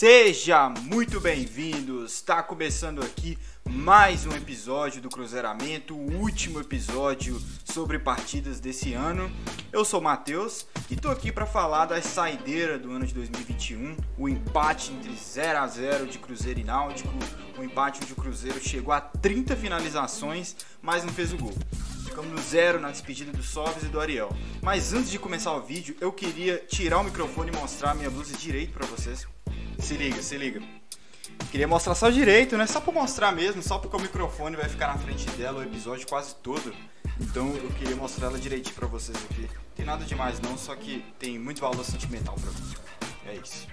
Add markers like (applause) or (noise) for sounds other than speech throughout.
Seja muito bem-vindo! Está começando aqui mais um episódio do Cruzeiramento, o último episódio sobre partidas desse ano. Eu sou o Matheus e estou aqui para falar da saideira do ano de 2021, o empate entre 0 a 0 de Cruzeiro e Náutico, o empate onde o Cruzeiro chegou a 30 finalizações, mas não fez o gol. Ficamos no zero na despedida do Sobes e do Ariel. Mas antes de começar o vídeo, eu queria tirar o microfone e mostrar a minha blusa direito para vocês. Se liga, se liga. Queria mostrar só direito, né? Só pra mostrar mesmo, só porque o microfone vai ficar na frente dela o episódio quase todo. Então eu queria mostrar ela direitinho pra vocês aqui. Tem nada demais não, só que tem muito valor sentimental pra mim. É isso.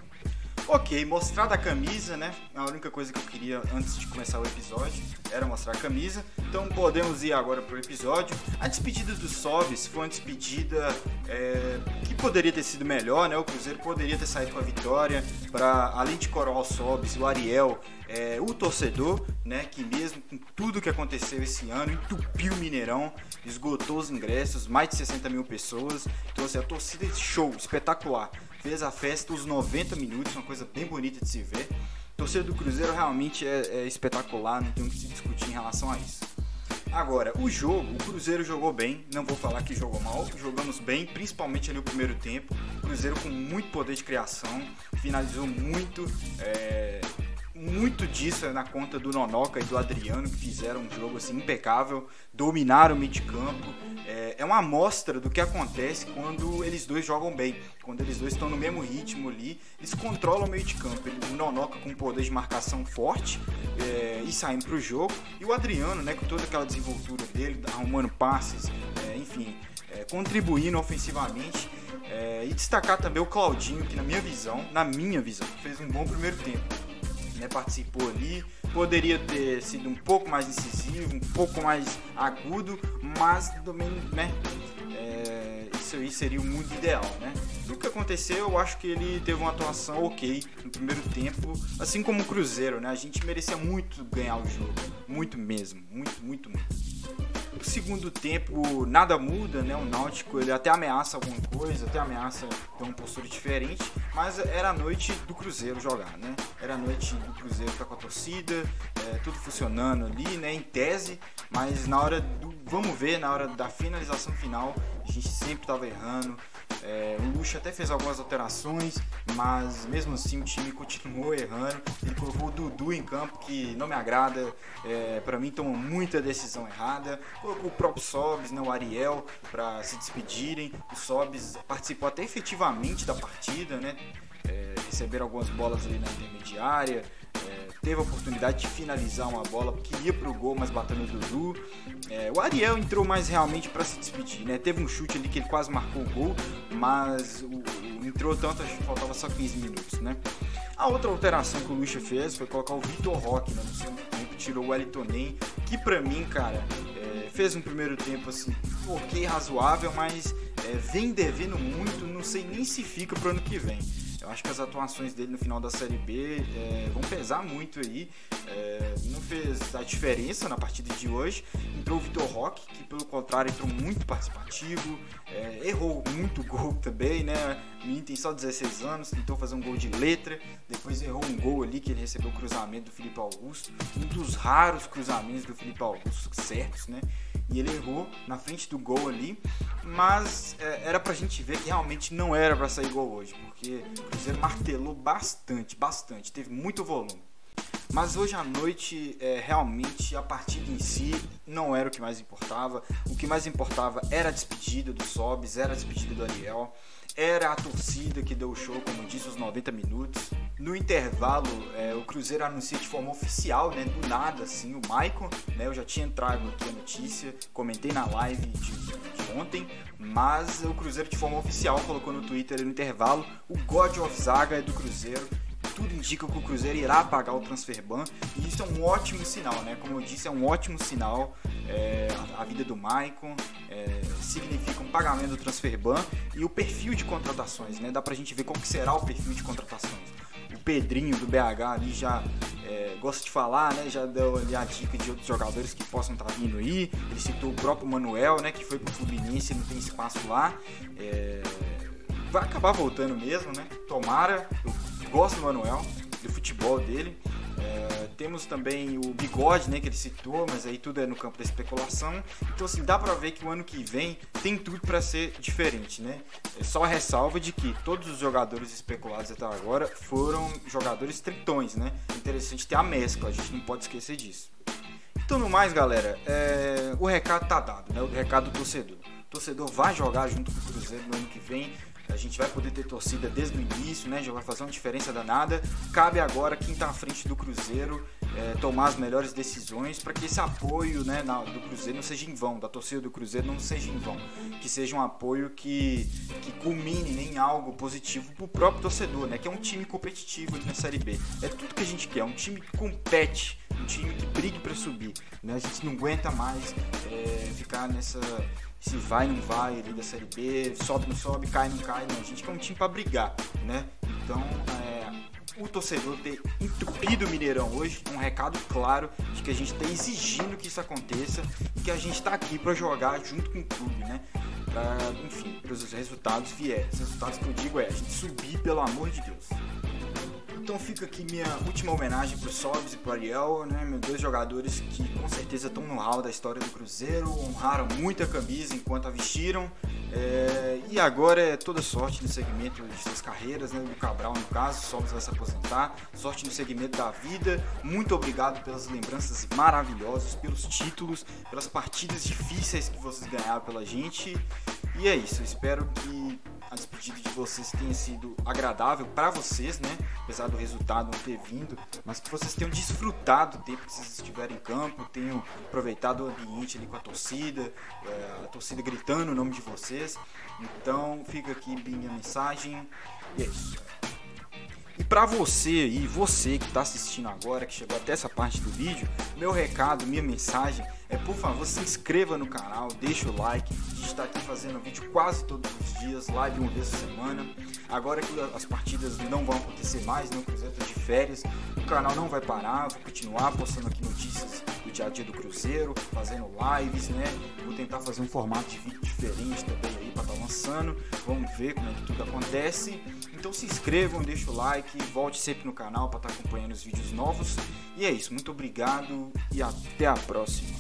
Ok, mostrada a camisa, né? A única coisa que eu queria antes de começar o episódio era mostrar a camisa. Então podemos ir agora pro episódio. A despedida do Sobis foi uma despedida é, que poderia ter sido melhor, né? O Cruzeiro poderia ter saído com a vitória. Para além de coroar o Sobis, o Ariel, é, o torcedor, né? Que mesmo com tudo que aconteceu esse ano, entupiu o Mineirão, esgotou os ingressos, mais de 60 mil pessoas. Então assim, a torcida show, espetacular fez a festa os 90 minutos, uma coisa bem bonita de se ver. Torcida do Cruzeiro realmente é, é espetacular, não tem o que se discutir em relação a isso. Agora, o jogo, o Cruzeiro jogou bem, não vou falar que jogou mal, jogamos bem, principalmente ali o primeiro tempo. O Cruzeiro com muito poder de criação, finalizou muito, é, muito disso é na conta do Nonoca e do Adriano, que fizeram um jogo assim impecável, dominaram o meio de campo. É, é uma amostra do que acontece quando eles dois jogam bem, quando eles dois estão no mesmo ritmo ali, eles controlam o meio de campo. o Nonoca com poder de marcação forte é, e saindo para o jogo, e o Adriano, né, com toda aquela desenvoltura dele, arrumando passes, é, enfim, é, contribuindo ofensivamente. É, e destacar também o Claudinho, que na minha visão, na minha visão, fez um bom primeiro tempo né, participou ali. Poderia ter sido um pouco mais incisivo, um pouco mais agudo, mas também, né? É, isso aí seria o mundo ideal, né? Do que aconteceu, eu acho que ele teve uma atuação ok no primeiro tempo, assim como o Cruzeiro, né? A gente merecia muito ganhar o jogo, muito mesmo, muito, muito, muito. Segundo tempo, nada muda, né? O Náutico ele até ameaça alguma coisa, até ameaça ter uma postura diferente, mas era a noite do Cruzeiro jogar, né? Era a noite do Cruzeiro estar com a torcida, é, tudo funcionando ali, né? Em tese, mas na hora do. Vamos ver, na hora da finalização final, a gente sempre estava errando. É, o Lucha até fez algumas alterações, mas mesmo assim o time continuou errando. Ele colocou o Dudu em campo, que não me agrada. É, para mim tomou muita decisão errada. Colocou o próprio Sobs, né, o Ariel, para se despedirem. O Sobs participou até efetivamente da partida, né? É, receberam algumas bolas ali na intermediária. Teve a oportunidade de finalizar uma bola que ia pro gol, mas bateu no Dudu. É, o Ariel entrou mais realmente para se despedir, né? Teve um chute ali que ele quase marcou o gol, mas o, o, entrou tanto, acho que faltava só 15 minutos, né? A outra alteração que o Lucha fez foi colocar o Vitor Roque né, no segundo tempo, tirou o Wellington que pra mim, cara, é, fez um primeiro tempo assim, ok, razoável, mas é, vem devendo muito, não sei nem se fica pro ano que vem. Eu acho que as atuações dele no final da Série B é, vão pesar muito aí. É, não fez a diferença na partida de hoje. Entrou o Vitor Roque, que pelo contrário entrou muito participativo, é, errou muito (laughs) gol também, né? O tem só 16 anos, tentou fazer um gol de letra, depois errou um gol ali que ele recebeu o cruzamento do Felipe Augusto, um dos raros cruzamentos do Felipe Augusto certos, né? E ele errou na frente do gol ali, mas é, era pra gente ver que realmente não era para sair gol hoje, porque o Cruzeiro martelou bastante, bastante, teve muito volume. Mas hoje à noite, é, realmente, a partida em si não era o que mais importava. O que mais importava era a despedida do Sobis, era a despedida do Ariel, era a torcida que deu o show, como disse, os 90 minutos. No intervalo, é, o Cruzeiro anuncia de forma oficial, né, do nada, assim, o Maicon, né, eu já tinha entrado aqui a notícia, comentei na live de, de ontem, mas o Cruzeiro de forma oficial colocou no Twitter no intervalo, o God of Zaga é do Cruzeiro, tudo indica que o Cruzeiro irá pagar o transfer ban e isso é um ótimo sinal, né? Como eu disse, é um ótimo sinal. É, a, vida do Maicon é, significa um pagamento do transfer ban e o perfil de contratações, né? Dá pra gente ver qual que será o perfil de contratações. O Pedrinho do BH ali já é, gosta de falar, né? Já deu ali a dica de outros jogadores que possam estar vindo aí. Ele citou o próprio Manuel, né? Que foi pro Fluminense, não tem espaço lá. É, vai acabar voltando mesmo, né? Tomara. Eu gosto do Manuel. do futebol dele. É, temos também o bigode, né, que ele citou, mas aí tudo é no campo da especulação. Então, assim, dá pra ver que o ano que vem tem tudo para ser diferente, né? É só a ressalva de que todos os jogadores especulados até agora foram jogadores tritões, né? Interessante ter a mescla, a gente não pode esquecer disso. Então, no mais, galera, é... o recado tá dado, né? O recado do torcedor. O torcedor vai jogar junto com o Cruzeiro no ano que vem. A gente vai poder ter torcida desde o início, né? Já vai fazer uma diferença danada. Cabe agora quem está à frente do Cruzeiro é, tomar as melhores decisões para que esse apoio né, na, do Cruzeiro não seja em vão, da torcida do Cruzeiro não seja em vão. Que seja um apoio que, que culmine em algo positivo para o próprio torcedor, né? Que é um time competitivo aqui na Série B. É tudo que a gente quer, um time que compete, um time que brigue para subir. Né? A gente não aguenta mais é, ficar nessa se vai não vai ali da Série B, sobe não sobe, cai não cai, não. A gente quer um time para brigar, né? Então, é, o torcedor ter entupido o Mineirão hoje, um recado claro de que a gente está exigindo que isso aconteça e que a gente está aqui para jogar junto com o clube, né? Pra, enfim, para os resultados vierem. Os resultados que eu digo é a gente subir, pelo amor de Deus. Então fica aqui minha última homenagem pro Sobs e pro Ariel, né? Meus dois jogadores que com certeza estão no hall da história do Cruzeiro, honraram muito a camisa enquanto a vestiram. É... e agora é toda sorte no segmento de suas carreiras, né? Do Cabral no caso, Sobs vai se aposentar. Sorte no segmento da vida. Muito obrigado pelas lembranças maravilhosas, pelos títulos, pelas partidas difíceis que vocês ganharam pela gente. E é isso, espero que despedida de vocês tenha sido agradável para vocês, né? Apesar do resultado não ter vindo, mas que vocês tenham desfrutado do tempo que vocês estiveram em campo, tenham aproveitado o ambiente ali com a torcida, é, a torcida gritando o nome de vocês. Então fica aqui minha mensagem e é isso. E para você e você que está assistindo agora, que chegou até essa parte do vídeo, meu recado, minha mensagem é por favor se inscreva no canal, deixa o like. Está aqui fazendo vídeo quase todos os dias, live uma vez por semana. Agora que as partidas não vão acontecer mais, não Cruzeiro tá de férias, o canal não vai parar, vou continuar postando aqui notícias do dia a dia do Cruzeiro, fazendo lives, né? Vou tentar fazer um formato de vídeo diferente também aí para estar tá lançando. Vamos ver como é que tudo acontece. Então se inscrevam, deixa o like, volte sempre no canal para estar tá acompanhando os vídeos novos. E é isso, muito obrigado e até a próxima.